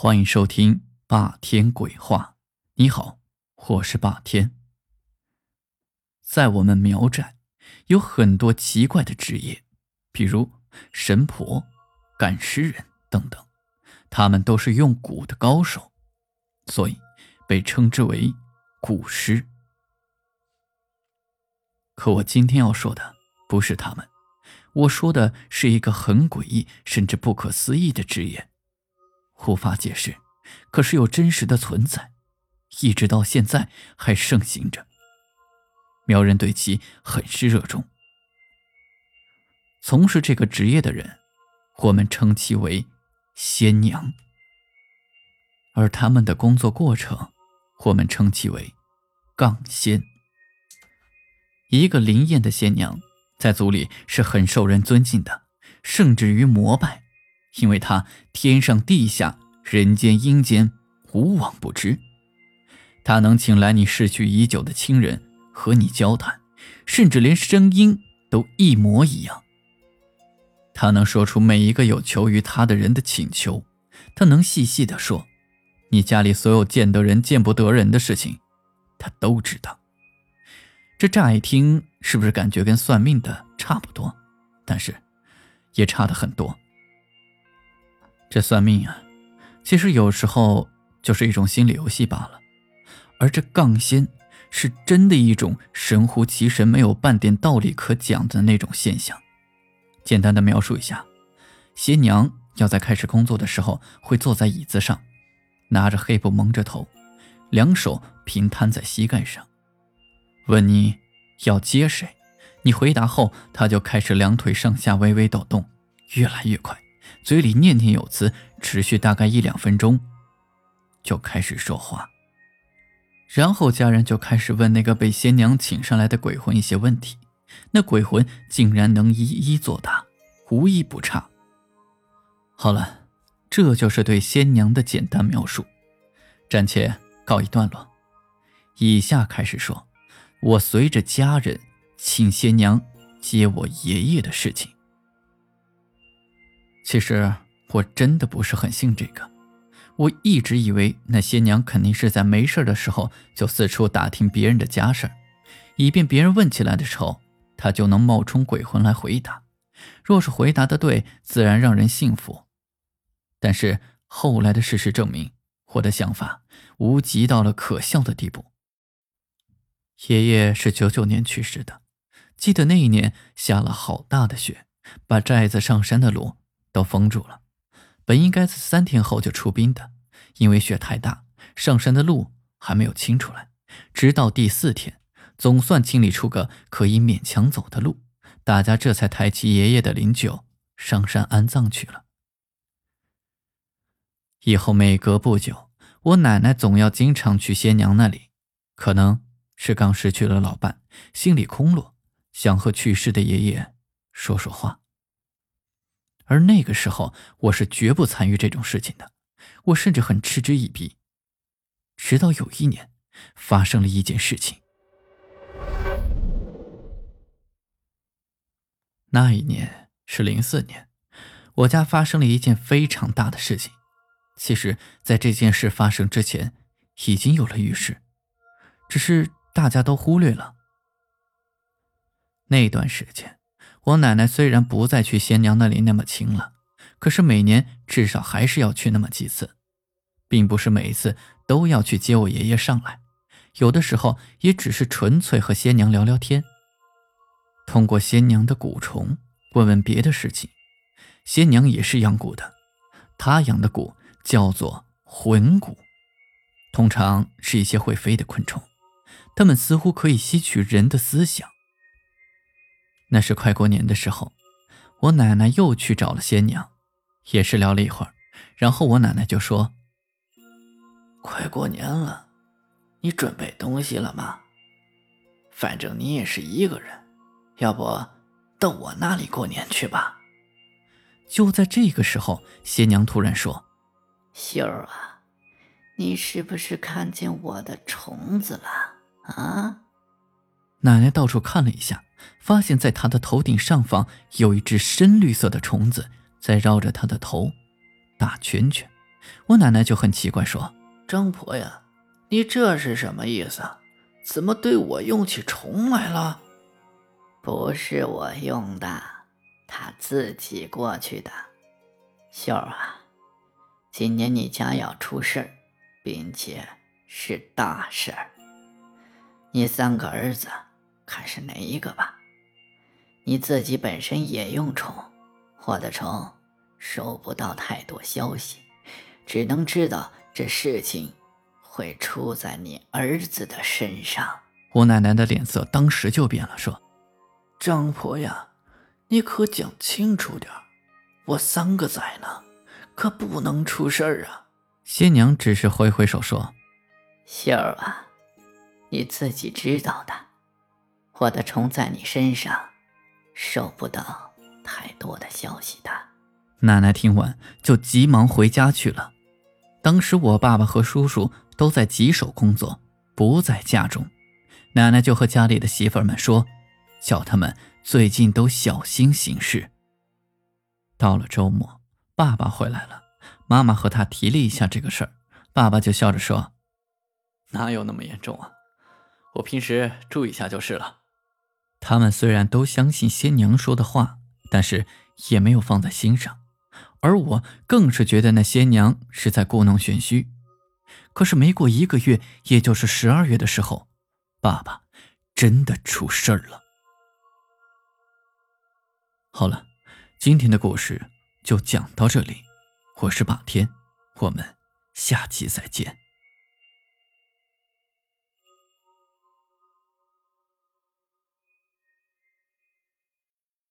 欢迎收听霸天鬼话。你好，我是霸天。在我们苗寨，有很多奇怪的职业，比如神婆、赶尸人等等，他们都是用蛊的高手，所以被称之为蛊师。可我今天要说的不是他们，我说的是一个很诡异甚至不可思议的职业。无法解释，可是又真实的存在，一直到现在还盛行着。苗人对其很是热衷。从事这个职业的人，我们称其为仙娘；而他们的工作过程，我们称其为杠仙。一个灵验的仙娘，在族里是很受人尊敬的，甚至于膜拜。因为他天上地下、人间阴间无往不知，他能请来你逝去已久的亲人和你交谈，甚至连声音都一模一样。他能说出每一个有求于他的人的请求，他能细细的说，你家里所有见得人见不得人的事情，他都知道。这乍一听是不是感觉跟算命的差不多？但是，也差的很多。这算命啊，其实有时候就是一种心理游戏罢了。而这杠仙是真的一种神乎其神、没有半点道理可讲的那种现象。简单的描述一下：邪娘要在开始工作的时候，会坐在椅子上，拿着黑布蒙着头，两手平摊在膝盖上，问你要接谁。你回答后，她就开始两腿上下微微抖动，越来越快。嘴里念念有词，持续大概一两分钟，就开始说话。然后家人就开始问那个被仙娘请上来的鬼魂一些问题，那鬼魂竟然能一一作答，无一不差。好了，这就是对仙娘的简单描述，暂且告一段落。以下开始说，我随着家人请仙娘接我爷爷的事情。其实我真的不是很信这个，我一直以为那些娘肯定是在没事的时候就四处打听别人的家事以便别人问起来的时候，他就能冒充鬼魂来回答。若是回答的对，自然让人信服。但是后来的事实证明，我的想法无极到了可笑的地步。爷爷是九九年去世的，记得那一年下了好大的雪，把寨子上山的路。都封住了，本应该在三天后就出兵的，因为雪太大，上山的路还没有清出来。直到第四天，总算清理出个可以勉强走的路，大家这才抬起爷爷的灵柩上山安葬去了。以后每隔不久，我奶奶总要经常去仙娘那里，可能是刚失去了老伴，心里空落，想和去世的爷爷说说话。而那个时候，我是绝不参与这种事情的，我甚至很嗤之以鼻。直到有一年，发生了一件事情。那一年是零四年，我家发生了一件非常大的事情。其实，在这件事发生之前，已经有了预示，只是大家都忽略了。那段时间。我奶奶虽然不再去仙娘那里那么勤了，可是每年至少还是要去那么几次，并不是每一次都要去接我爷爷上来，有的时候也只是纯粹和仙娘聊聊天，通过仙娘的蛊虫问问别的事情。仙娘也是养蛊的，她养的蛊叫做魂蛊，通常是一些会飞的昆虫，它们似乎可以吸取人的思想。那是快过年的时候，我奶奶又去找了仙娘，也是聊了一会儿，然后我奶奶就说：“快过年了，你准备东西了吗？反正你也是一个人，要不到我那里过年去吧。”就在这个时候，仙娘突然说：“秀儿啊，你是不是看见我的虫子了啊？”奶奶到处看了一下。发现，在她的头顶上方有一只深绿色的虫子在绕着她的头打圈圈，我奶奶就很奇怪，说：“张婆呀，你这是什么意思？怎么对我用起虫来了？”“不是我用的，他自己过去的。”“秀儿啊，今年你家要出事儿，并且是大事儿。你三个儿子，看是哪一个吧？你自己本身也用虫，我的虫收不到太多消息。”只能知道这事情会出在你儿子的身上。我奶奶的脸色当时就变了，说：“张婆呀，你可讲清楚点我三个崽呢，可不能出事儿啊。”新娘只是挥挥手说：“秀儿啊，你自己知道的，我的虫在你身上，收不到太多的消息的。”奶奶听完就急忙回家去了。当时我爸爸和叔叔都在棘手工作，不在家中。奶奶就和家里的媳妇们说，叫他们最近都小心行事。到了周末，爸爸回来了，妈妈和他提了一下这个事儿，爸爸就笑着说：“哪有那么严重啊？我平时注意一下就是了。”他们虽然都相信仙娘说的话，但是也没有放在心上。而我更是觉得那仙娘是在故弄玄虚。可是没过一个月，也就是十二月的时候，爸爸真的出事儿了。好了，今天的故事就讲到这里。我是霸天，我们下期再见。